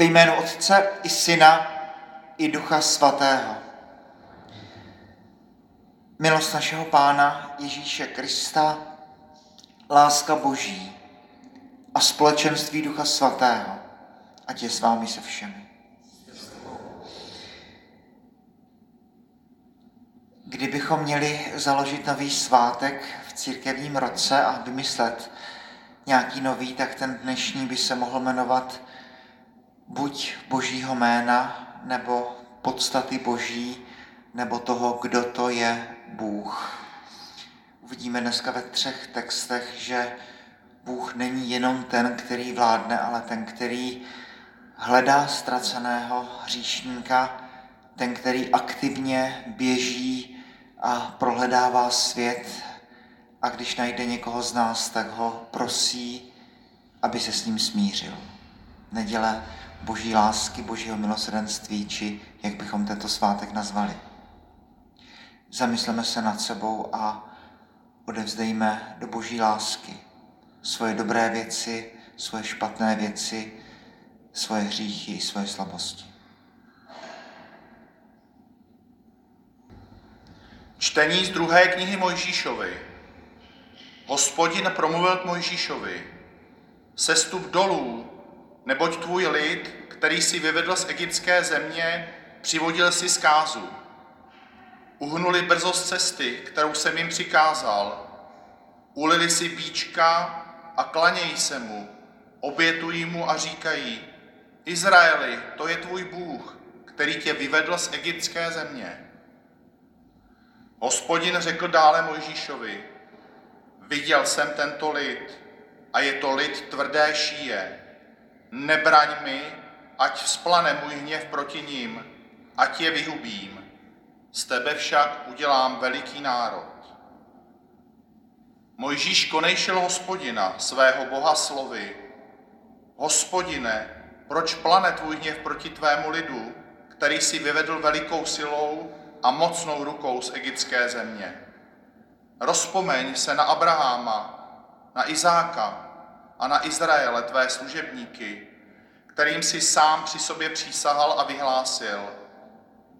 Ve jménu Otce i Syna i Ducha Svatého. Milost našeho Pána Ježíše Krista, láska Boží a společenství Ducha Svatého, ať je s vámi se všemi. Kdybychom měli založit nový svátek v církevním roce a vymyslet nějaký nový, tak ten dnešní by se mohl jmenovat buď Božího jména, nebo podstaty Boží, nebo toho, kdo to je Bůh. Uvidíme dneska ve třech textech, že Bůh není jenom ten, který vládne, ale ten, který hledá ztraceného hříšníka, ten, který aktivně běží a prohledává svět a když najde někoho z nás, tak ho prosí, aby se s ním smířil. Neděle boží lásky, božího milosrdenství, či jak bychom tento svátek nazvali. Zamysleme se nad sebou a odevzdejme do boží lásky svoje dobré věci, svoje špatné věci, svoje hříchy, svoje slabosti. Čtení z druhé knihy Mojžíšovi. Hospodin promluvil k Mojžíšovi. Sestup dolů, neboť tvůj lid, který si vyvedl z egyptské země, přivodil si zkázu. Uhnuli brzo z cesty, kterou jsem jim přikázal. Ulili si bíčka a klanějí se mu, obětují mu a říkají, Izraeli, to je tvůj Bůh, který tě vyvedl z egyptské země. Hospodin řekl dále Mojžíšovi, viděl jsem tento lid a je to lid tvrdé šíje. Nebraň mi, ať vzplane můj hněv proti ním, ať je vyhubím. Z tebe však udělám veliký národ. Mojžíš konejšil hospodina, svého boha slovy. Hospodine, proč plane tvůj hněv proti tvému lidu, který si vyvedl velikou silou a mocnou rukou z egyptské země. Rozpomeň se na Abraháma, na Izáka a na Izraele, tvé služebníky, kterým si sám při sobě přísahal a vyhlásil.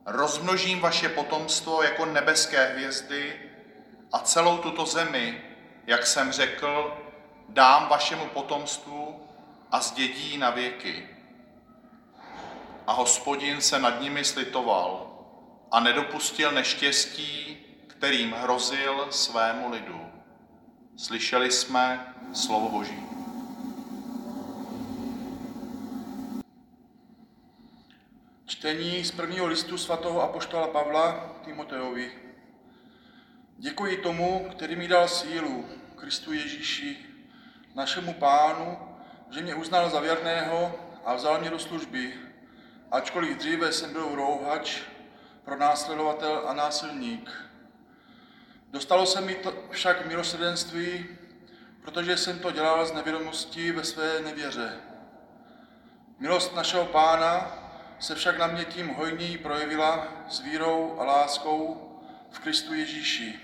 Rozmnožím vaše potomstvo jako nebeské hvězdy a celou tuto zemi, jak jsem řekl, dám vašemu potomstvu a zdědí na věky. A hospodin se nad nimi slitoval a nedopustil neštěstí, kterým hrozil svému lidu. Slyšeli jsme slovo Boží. Čtení z prvního listu svatého apoštola Pavla Timoteovi. Děkuji tomu, který mi dal sílu, Kristu Ježíši, našemu pánu, že mě uznal za věrného a vzal mě do služby, ačkoliv dříve jsem byl rouhač, pronásledovatel a násilník. Dostalo se mi to však milosrdenství, protože jsem to dělal z nevědomostí ve své nevěře. Milost našeho pána se však na mě tím hojněji projevila s vírou a láskou v Kristu Ježíši.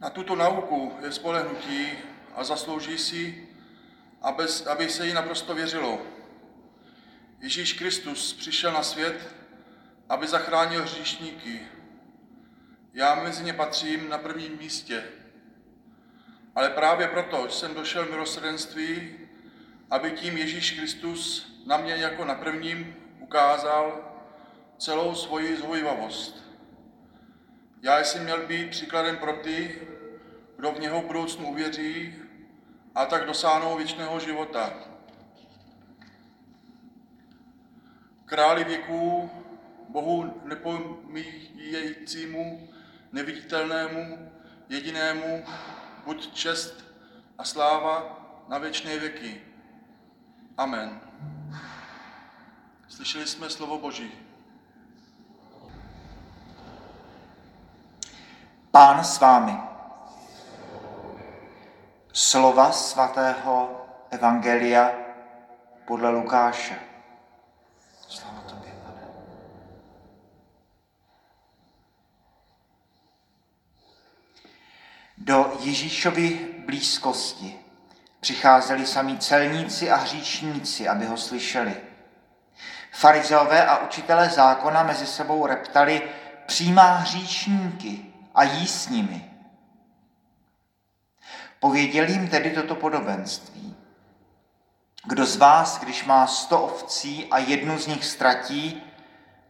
Na tuto nauku je spolehnutí a zaslouží si, aby se jí naprosto věřilo. Ježíš Kristus přišel na svět, aby zachránil hříšníky. Já mezi ně patřím na prvním místě. Ale právě proto jsem došel milosrdenství, aby tím Ježíš Kristus na mě jako na prvním ukázal celou svoji zhojivavost. Já jsem měl být příkladem pro ty, kdo v něho v budoucnu uvěří a tak dosáhnou věčného života. Králi věků, Bohu nepomíjejícímu, neviditelnému, jedinému, buď čest a sláva na věčné věky. Amen. Slyšeli jsme slovo Boží. Pán s vámi. Slova svatého Evangelia podle Lukáše. Slava tobě, pane. Do Ježíšovy blízkosti Přicházeli sami celníci a hříšníci, aby ho slyšeli. Farizeové a učitelé zákona mezi sebou reptali, přijímá hříšníky a jí s nimi. Pověděl jim tedy toto podobenství. Kdo z vás, když má sto ovcí a jednu z nich ztratí,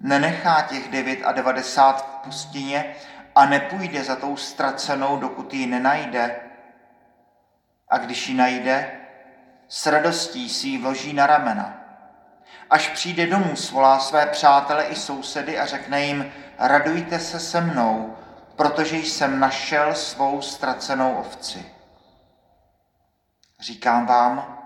nenechá těch devět a devadesát v pustině a nepůjde za tou ztracenou, dokud ji nenajde. A když ji najde, s radostí si ji vloží na ramena. Až přijde domů, svolá své přátele i sousedy a řekne jim, radujte se se mnou, protože jsem našel svou ztracenou ovci. Říkám vám,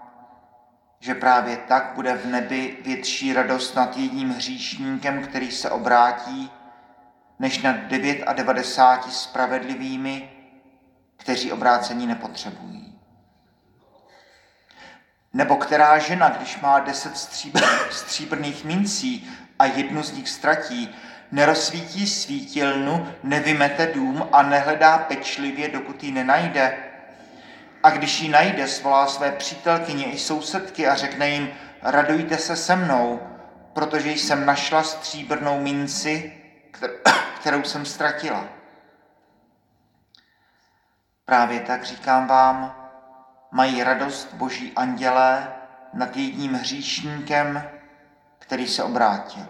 že právě tak bude v nebi větší radost nad jedním hříšníkem, který se obrátí, než nad 99 spravedlivými, kteří obrácení nepotřebují. Nebo která žena, když má deset stříbrných mincí a jednu z nich ztratí, nerozsvítí svítilnu, nevymete dům a nehledá pečlivě, dokud ji nenajde. A když ji najde, svolá své přítelkyně i sousedky a řekne jim, radujte se se mnou, protože jsem našla stříbrnou minci, kterou jsem ztratila. Právě tak říkám vám, mají radost boží andělé nad jedním hříšníkem, který se obrátil.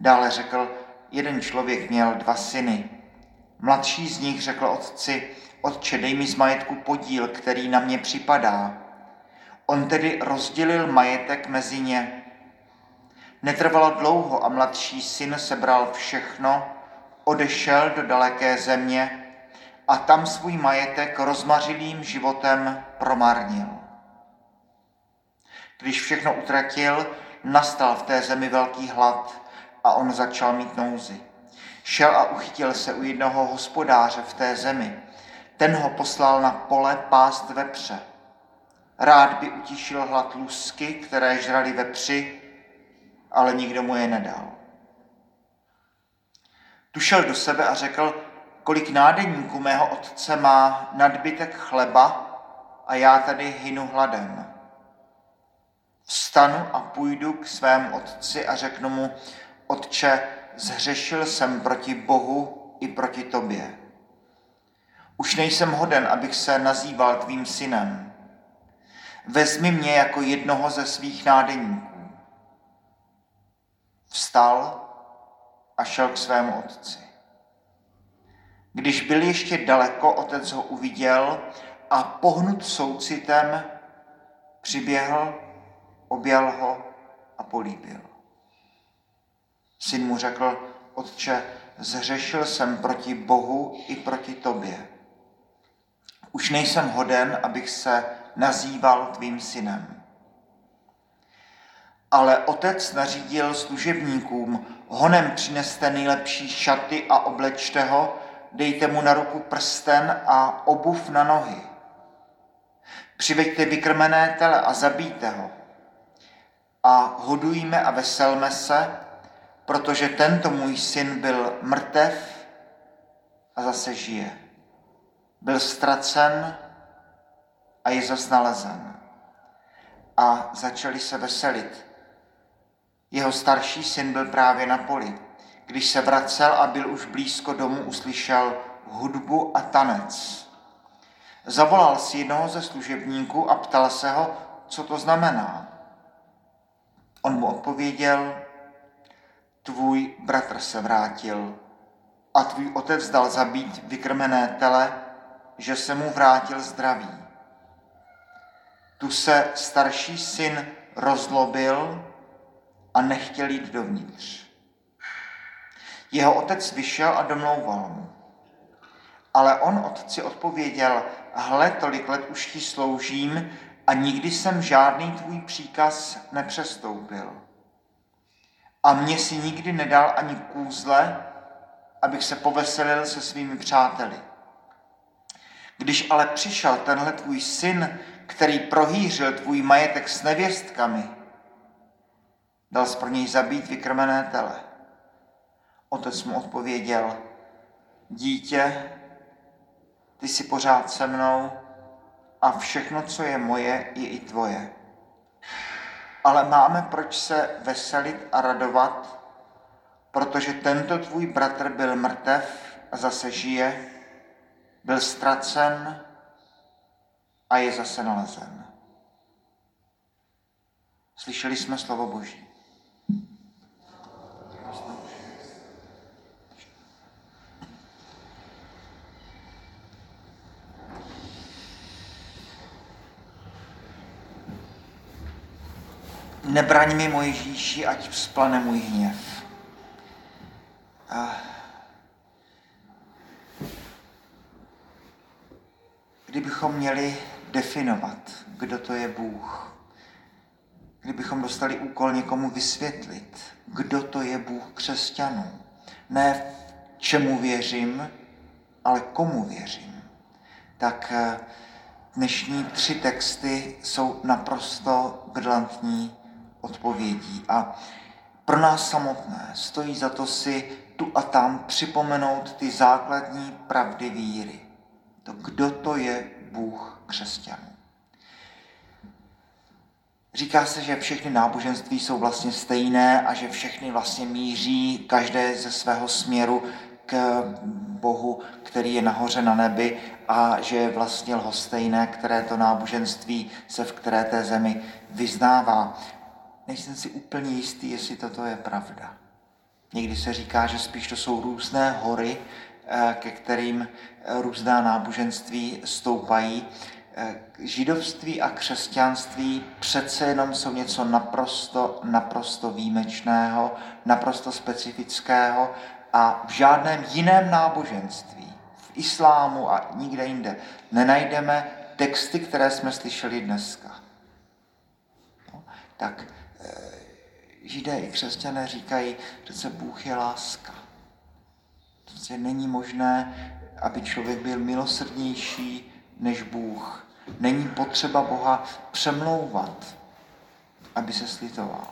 Dále řekl, jeden člověk měl dva syny. Mladší z nich řekl otci, otče, dej mi z majetku podíl, který na mě připadá. On tedy rozdělil majetek mezi ně. Netrvalo dlouho a mladší syn sebral všechno, odešel do daleké země a tam svůj majetek rozmařilým životem promarnil. Když všechno utratil, nastal v té zemi velký hlad a on začal mít nouzi. Šel a uchytil se u jednoho hospodáře v té zemi. Ten ho poslal na pole pást vepře. Rád by utišil hlad lusky, které žrali vepři, ale nikdo mu je nedal. Tu šel do sebe a řekl, kolik nádeníků mého otce má nadbytek chleba a já tady hynu hladem. Vstanu a půjdu k svému otci a řeknu mu, Otče, zhřešil jsem proti Bohu i proti tobě. Už nejsem hoden, abych se nazýval tvým synem. Vezmi mě jako jednoho ze svých nádeníků. Vstal a šel k svému otci. Když byl ještě daleko, otec ho uviděl a pohnut soucitem přiběhl, objal ho a políbil. Syn mu řekl, otče, zřešil jsem proti Bohu i proti tobě. Už nejsem hoden, abych se nazýval tvým synem. Ale otec nařídil služebníkům, honem přineste nejlepší šaty a oblečte ho, dejte mu na ruku prsten a obuv na nohy. Přiveďte vykrmené tele a zabijte ho. A hodujme a veselme se, protože tento můj syn byl mrtev a zase žije. Byl ztracen a je zas nalezen. A začali se veselit. Jeho starší syn byl právě na poli. Když se vracel a byl už blízko domu, uslyšel hudbu a tanec. Zavolal si jednoho ze služebníků a ptal se ho, co to znamená. On mu odpověděl, tvůj bratr se vrátil a tvůj otec dal zabít vykrmené tele, že se mu vrátil zdravý. Tu se starší syn rozlobil a nechtěl jít dovnitř. Jeho otec vyšel a domlouval mu. Ale on otci odpověděl, hle, tolik let už ti sloužím a nikdy jsem žádný tvůj příkaz nepřestoupil a mě si nikdy nedal ani kůzle, abych se poveselil se svými přáteli. Když ale přišel tenhle tvůj syn, který prohýřil tvůj majetek s nevěstkami, dal pro něj zabít vykrmené tele. Otec mu odpověděl, dítě, ty jsi pořád se mnou a všechno, co je moje, je i tvoje. Ale máme proč se veselit a radovat, protože tento tvůj bratr byl mrtev a zase žije, byl ztracen a je zase nalezen. Slyšeli jsme slovo Boží. Nebraň mi, můj Ježíši, ať vzplane můj hněv. A kdybychom měli definovat, kdo to je Bůh, kdybychom dostali úkol někomu vysvětlit, kdo to je Bůh křesťanů, ne čemu věřím, ale komu věřím, tak eh, dnešní tři texty jsou naprosto brilantní odpovědí. A pro nás samotné stojí za to si tu a tam připomenout ty základní pravdy víry. To, kdo to je Bůh křesťanů. Říká se, že všechny náboženství jsou vlastně stejné a že všechny vlastně míří každé ze svého směru k Bohu, který je nahoře na nebi a že je vlastně lhostejné, které to náboženství se v které té zemi vyznává nejsem si úplně jistý, jestli toto je pravda. Někdy se říká, že spíš to jsou různé hory, eh, ke kterým eh, různá náboženství stoupají. Eh, židovství a křesťanství přece jenom jsou něco naprosto, naprosto výjimečného, naprosto specifického a v žádném jiném náboženství, v islámu a nikde jinde, nenajdeme texty, které jsme slyšeli dneska. No, tak židé i křesťané říkají, že se Bůh je láska. Prostě není možné, aby člověk byl milosrdnější než Bůh. Není potřeba Boha přemlouvat, aby se slitoval.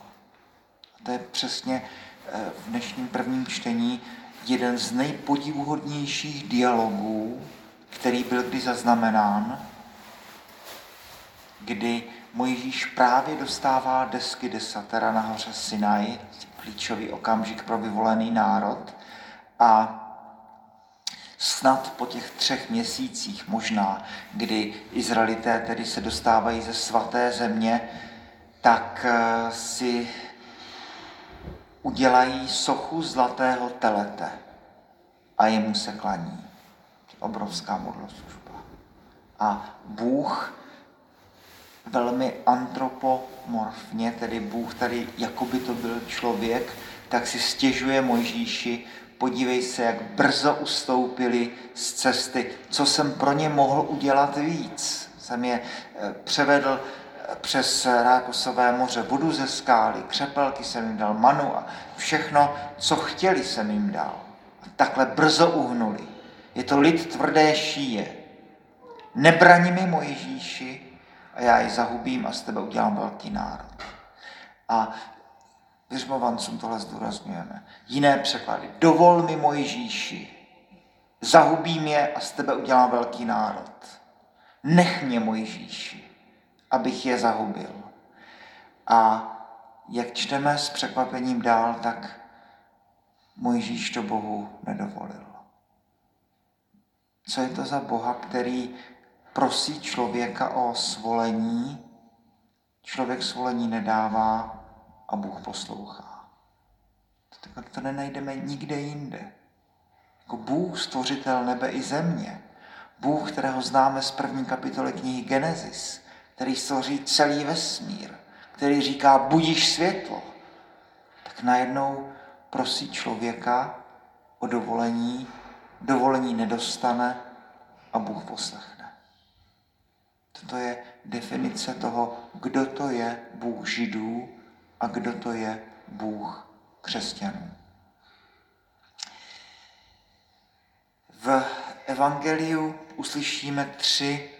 A to je přesně eh, v dnešním prvním čtení jeden z nejpodivuhodnějších dialogů, který byl kdy zaznamenán, kdy Mojžíš právě dostává desky desatera na hoře Sinai, klíčový okamžik pro vyvolený národ. A snad po těch třech měsících možná, kdy Izraelité tedy se dostávají ze svaté země, tak eh, si udělají sochu zlatého telete a jemu se klaní. Obrovská modloslužba. A Bůh velmi antropomorfně, tedy Bůh tady, jako by to byl člověk, tak si stěžuje Mojžíši, podívej se, jak brzo ustoupili z cesty, co jsem pro ně mohl udělat víc. Jsem je eh, převedl eh, přes Rákosové moře vodu ze skály, křepelky jsem jim dal, manu a všechno, co chtěli, jsem jim dal. A takhle brzo uhnuli. Je to lid tvrdé šíje. Nebraň mi, Mojžíši, a já ji zahubím a z tebe udělám velký národ. A věřmovancům tohle zdůrazňujeme. Jiné překlady. Dovol mi Mojžíši, zahubím je a z tebe udělám velký národ. Nech mě Mojžíši, abych je zahubil. A jak čteme s překvapením dál, tak Mojžíš to Bohu nedovolil. Co je to za Boha, který prosí člověka o svolení, člověk svolení nedává a Bůh poslouchá. To, to nenajdeme nikde jinde. Jako Bůh, stvořitel nebe i země, Bůh, kterého známe z první kapitoly knihy Genesis, který stvoří celý vesmír, který říká budíš světlo, tak najednou prosí člověka o dovolení, dovolení nedostane a Bůh poslechne. To je definice toho, kdo to je Bůh Židů a kdo to je Bůh křesťanů. V Evangeliu uslyšíme tři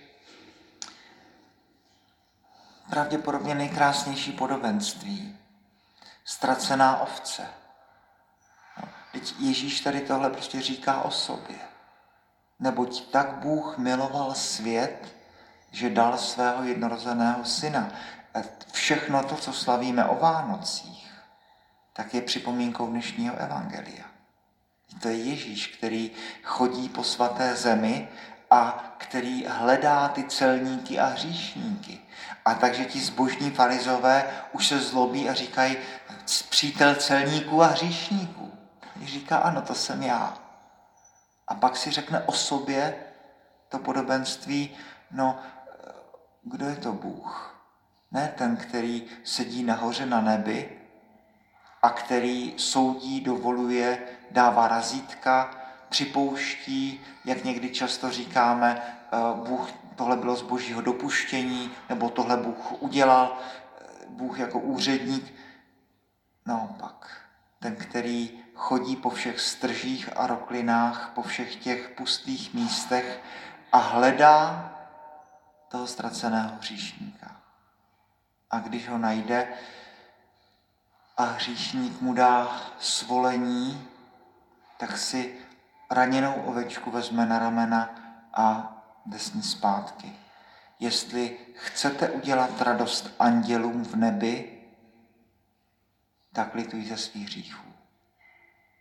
pravděpodobně nejkrásnější podobenství. Ztracená ovce. No, teď Ježíš tady tohle prostě říká o sobě. Neboť tak Bůh miloval svět, že dal svého jednorozeného syna. Všechno to, co slavíme o Vánocích, tak je připomínkou dnešního evangelia. To je Ježíš, který chodí po svaté zemi a který hledá ty celníky a hříšníky. A takže ti zbožní farizové už se zlobí a říkají, přítel celníků a hříšníků. Říká, ano, to jsem já. A pak si řekne o sobě to podobenství, no, kdo je to Bůh? Ne ten, který sedí nahoře na nebi a který soudí, dovoluje, dává razítka, připouští, jak někdy často říkáme, eh, Bůh, tohle bylo z božího dopuštění, nebo tohle Bůh udělal, eh, Bůh jako úředník. Naopak, ten, který chodí po všech stržích a roklinách, po všech těch pustých místech a hledá toho ztraceného hříšníka. A když ho najde a hříšník mu dá svolení, tak si raněnou ovečku vezme na ramena a jde s ní zpátky. Jestli chcete udělat radost andělům v nebi, tak litujte svých hříchů.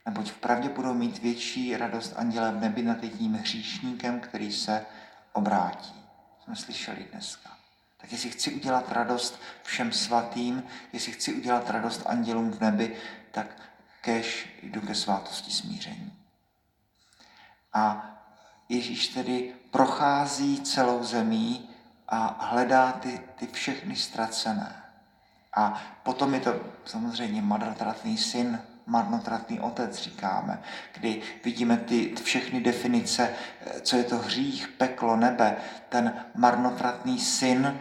Neboť vpravdě budou mít větší radost anděle v nebi nad tím hříšníkem, který se obrátí. Jsme slyšeli dneska. Tak jestli chci udělat radost všem svatým, jestli chci udělat radost andělům v nebi, tak kež jdu ke svátosti smíření. A Ježíš tedy prochází celou zemí a hledá ty, ty všechny ztracené. A potom je to samozřejmě marnotratný syn, marnotratný otec, říkáme, kdy vidíme ty všechny definice, co je to hřích, peklo, nebe. Ten marnotratný syn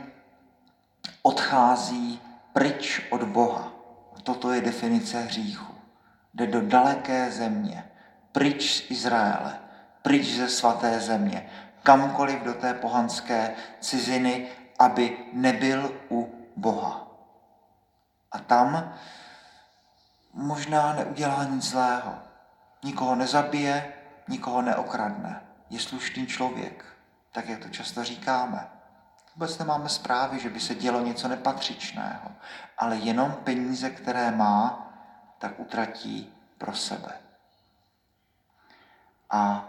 odchází pryč od Boha. Toto je definice hříchu. Jde do daleké země, pryč z Izraele, pryč ze svaté země, kamkoliv do té pohanské ciziny, aby nebyl u Boha. A tam možná neudělá nic zlého. Nikoho nezabije, nikoho neokradne. Je slušný člověk, tak jak to často říkáme. Vůbec nemáme zprávy, že by se dělo něco nepatřičného, ale jenom peníze, které má, tak utratí pro sebe. A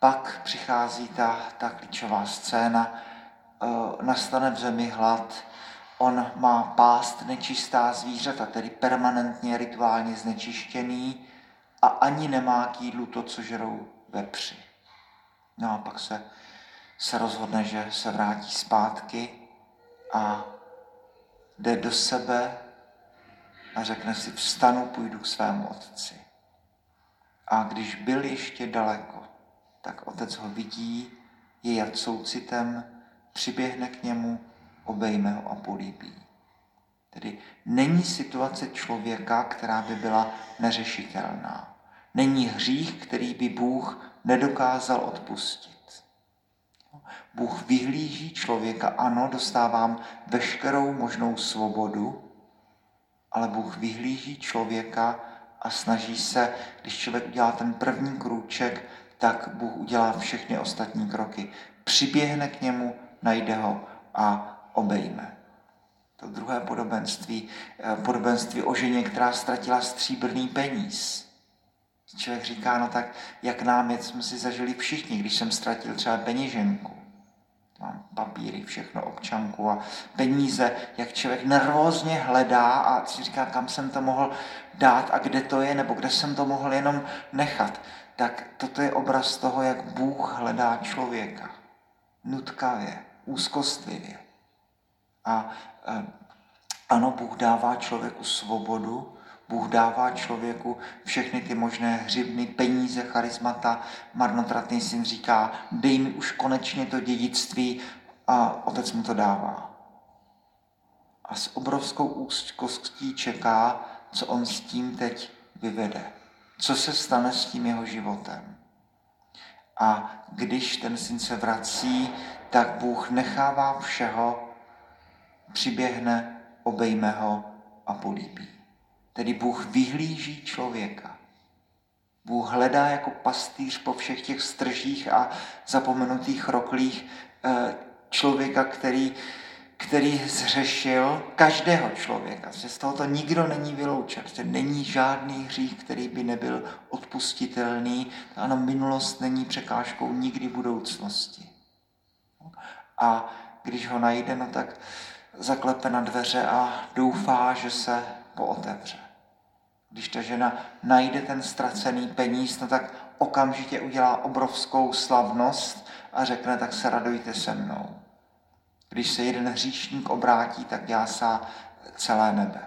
pak přichází ta, ta klíčová scéna, e, nastane v zemi hlad, on má pást nečistá zvířata, tedy permanentně rituálně znečištěný a ani nemá k jídlu to, co žerou vepři. No a pak se, se rozhodne, že se vrátí zpátky a jde do sebe a řekne si, vstanu, půjdu k svému otci. A když byl ještě daleko, tak otec ho vidí, je jak soucitem, přiběhne k němu, obejme ho a políbí. Tedy není situace člověka, která by byla neřešitelná. Není hřích, který by Bůh nedokázal odpustit. Bůh vyhlíží člověka, ano, dostávám veškerou možnou svobodu, ale Bůh vyhlíží člověka a snaží se, když člověk udělá ten první krůček, tak Bůh udělá všechny ostatní kroky. Přiběhne k němu, najde ho a obejme. To druhé podobenství, eh, podobenství o ženě, která ztratila stříbrný peníz. Člověk říká, no tak jak námět jsme si zažili všichni, když jsem ztratil třeba peněženku. Mám papíry, všechno, občanku a peníze, jak člověk nervózně hledá a si říká, kam jsem to mohl dát a kde to je, nebo kde jsem to mohl jenom nechat. Tak toto je obraz toho, jak Bůh hledá člověka. Nutkavě, úzkostlivě. A ano, Bůh dává člověku svobodu, Bůh dává člověku všechny ty možné hřibny, peníze, charismata. Marnotratný syn říká, dej mi už konečně to dědictví a otec mu to dává. A s obrovskou úzkostí čeká, co on s tím teď vyvede. Co se stane s tím jeho životem. A když ten syn se vrací, tak Bůh nechává všeho přiběhne, obejme ho a políbí. Tedy Bůh vyhlíží člověka. Bůh hledá jako pastýř po všech těch stržích a zapomenutých roklích eh, člověka, který, který zřešil každého člověka. Z tohoto nikdo není vyloučen. Že není žádný hřích, který by nebyl odpustitelný. Ano, minulost není překážkou nikdy budoucnosti. A když ho najde, no tak zaklepe na dveře a doufá, že se pootevře. Když ta žena najde ten ztracený peníz, no tak okamžitě udělá obrovskou slavnost a řekne, tak se radujte se mnou. Když se jeden hříšník obrátí, tak jásá celé nebe.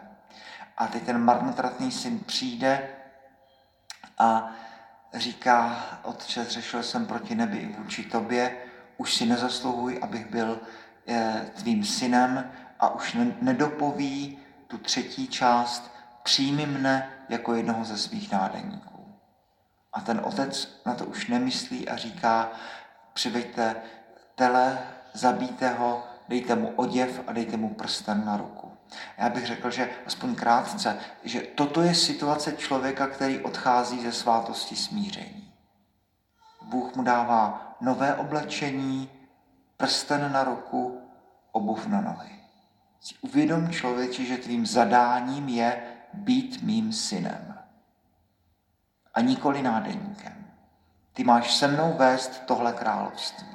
A teď ten marnotratný syn přijde a říká, otče, zřešil jsem proti nebi i vůči tobě, už si nezasluhuj, abych byl tvým synem a už nedopoví tu třetí část, přijmi mne jako jednoho ze svých nádeníků. A ten otec na to už nemyslí a říká, přiveďte tele, zabijte ho, dejte mu oděv a dejte mu prsten na ruku. Já bych řekl, že aspoň krátce, že toto je situace člověka, který odchází ze svátosti smíření. Bůh mu dává nové oblečení, prsten na ruku, obuv na nohy. Uvědom člověči, že tvým zadáním je být mým synem a nikoli nádeníkem. Ty máš se mnou vést tohle království.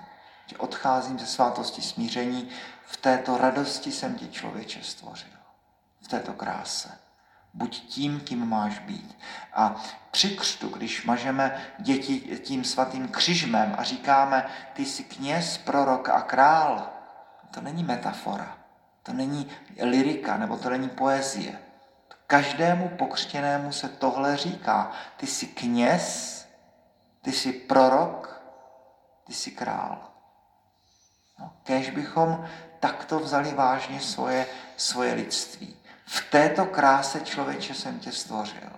Že odcházím ze svátosti smíření, v této radosti jsem tě člověče stvořil. V této kráse. Buď tím, kým máš být. A při křtu, když mažeme děti tím svatým křižmem a říkáme, ty jsi kněz, prorok a král, to není metafora, to není lirika nebo to není poezie. Každému pokřtěnému se tohle říká. Ty jsi kněz, ty jsi prorok, ty jsi král. No, kež bychom takto vzali vážně svoje, svoje lidství. V této kráse člověče jsem tě stvořil.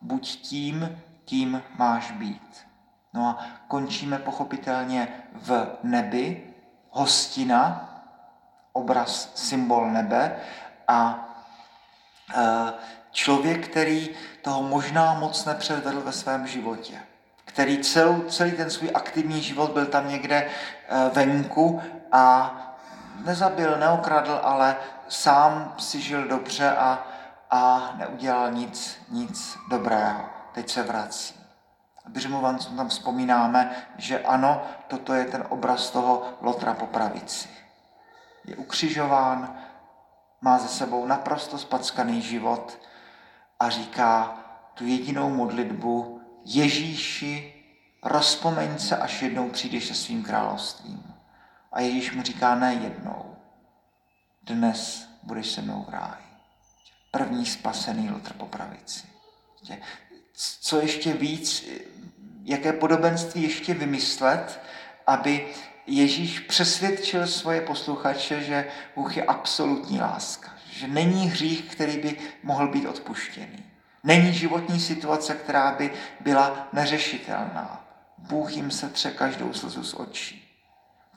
Buď tím, kým máš být. No a končíme pochopitelně v nebi, hostina, obraz, symbol nebe a e, člověk, který toho možná moc nepředvedl ve svém životě který celou, celý ten svůj aktivní život byl tam někde e, venku a nezabil, neokradl, ale sám si žil dobře a, a neudělal nic, nic dobrého. Teď se vrací. Břimovancům tam vzpomínáme, že ano, toto je ten obraz toho Lotra po pravici. Je ukřižován, má ze sebou naprosto spackaný život a říká tu jedinou modlitbu Ježíši, rozpomeň se, až jednou přijdeš se svým královstvím. A Ježíš mu říká ne jednou. Dnes budeš se mnou v ráji. První spasený lotr po pravici. Co ještě víc, jaké podobenství ještě vymyslet, aby Ježíš přesvědčil svoje posluchače, že Bůh je absolutní láska, že není hřích, který by mohl být odpuštěný. Není životní situace, která by byla neřešitelná. Bůh jim se tře každou slzu z očí.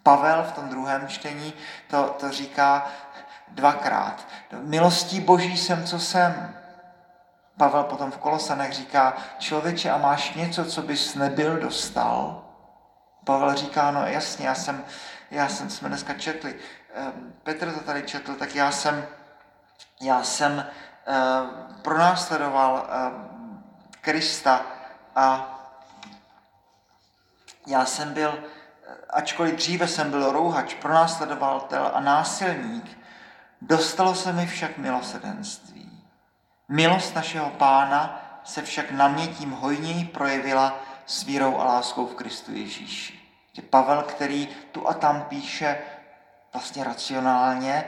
Pavel v tom druhém čtení to, to říká dvakrát. Milostí boží jsem, co jsem. Pavel potom v Kolosanech říká, člověče, a máš něco, co bys nebyl dostal? Pavel říká, no jasně, já jsem, já jsem, jsme dneska četli, ehm, Petr to tady četl, tak já jsem, já jsem uh, pronásledoval uh, Krista a já jsem byl, ačkoliv dříve jsem byl rouhač, pronásledovatel a násilník, dostalo se mi však milosedenství. Milost našeho pána se však na mě tím hojněji projevila s vírou a láskou v Kristu Ježíši. Pavel, který tu a tam píše vlastně racionálně,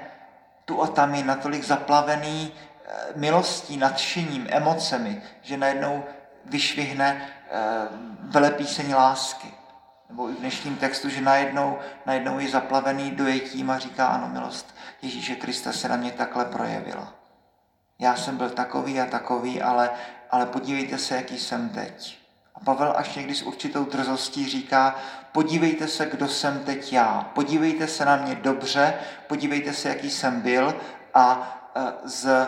tu a tam je natolik zaplavený eh, milostí, nadšením, emocemi, že najednou vyšvihne eh, velepíseň lásky nebo i v dnešním textu, že najednou, najednou je zaplavený dojetím a říká, ano, milost Ježíše Krista se na mě takhle projevila. Já jsem byl takový a takový, ale, ale podívejte se, jaký jsem teď. A Pavel až někdy s určitou drzostí říká, podívejte se, kdo jsem teď já. Podívejte se na mě dobře, podívejte se, jaký jsem byl a e, z e,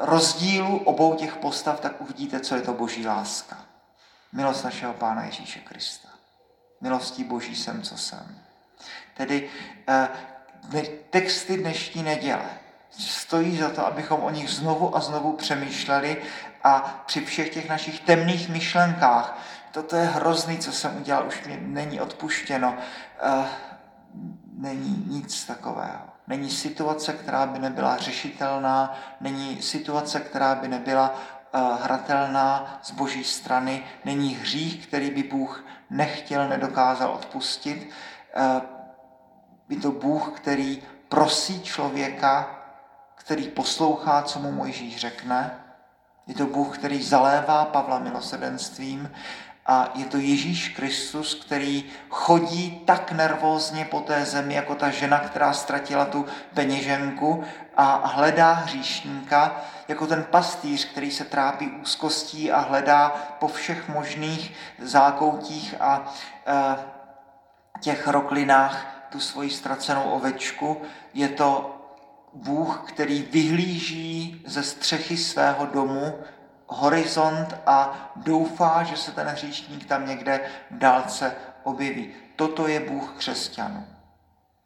rozdílu obou těch postav tak uvidíte, co je to boží láska. Milost našeho Pána Ježíše Krista milostí Boží jsem, co jsem. Tedy eh, texty dnešní neděle stojí za to, abychom o nich znovu a znovu přemýšleli a při všech těch našich temných myšlenkách, toto je hrozný, co jsem udělal, už mi není odpuštěno, uh, není nic takového. Není situace, která by nebyla řešitelná, není situace, která by nebyla hratelná z boží strany, není hřích, který by Bůh nechtěl, nedokázal odpustit. Uh, je to Bůh, který prosí člověka, který poslouchá, co mu Mojžíš řekne. Je to Bůh, který zalévá Pavla milosrdenstvím a je to Ježíš Kristus, který chodí tak nervózně po té zemi, jako ta žena, která ztratila tu peněženku a hledá hříšníka, jako ten pastýř, který se trápí úzkostí a hledá po všech možných zákoutích a e, těch roklinách tu svoji ztracenou ovečku. Je to Bůh, který vyhlíží ze střechy svého domu horizont a doufá, že se ten hříšník tam někde v dálce objeví. Toto je Bůh křesťanů.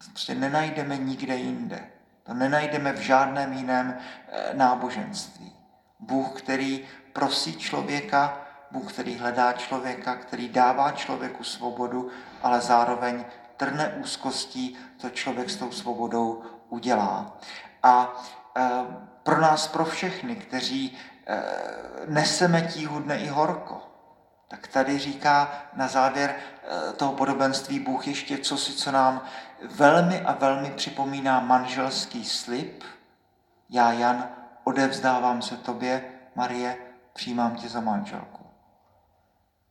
Prostě nenajdeme nikde jinde. To nenajdeme v žádném jiném eh, náboženství. Bůh, který prosí člověka, Bůh, který hledá člověka, který dává člověku svobodu, ale zároveň trne úzkostí, to člověk s tou svobodou udělá. A eh, pro nás, pro všechny, kteří neseme tíhudne i horko. Tak tady říká na závěr eh, toho podobenství Bůh ještě co si, co nám velmi a velmi připomíná manželský slib. Já, Jan, odevzdávám se tobě, Marie, přijímám tě za manželku.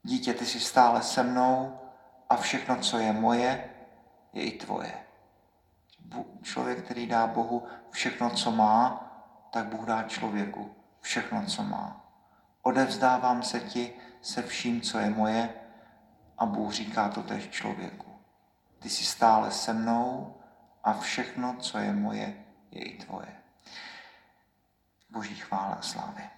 Dítě, ty jsi stále se mnou a všechno, co je moje, je i tvoje. Člověk, který dá Bohu všechno, co má, tak Bůh dá člověku všechno, co má. Odevzdávám se ti se vším, co je moje a Bůh říká to tež člověku. Ty jsi stále se mnou a všechno, co je moje, je i tvoje. Boží chvála a slávy.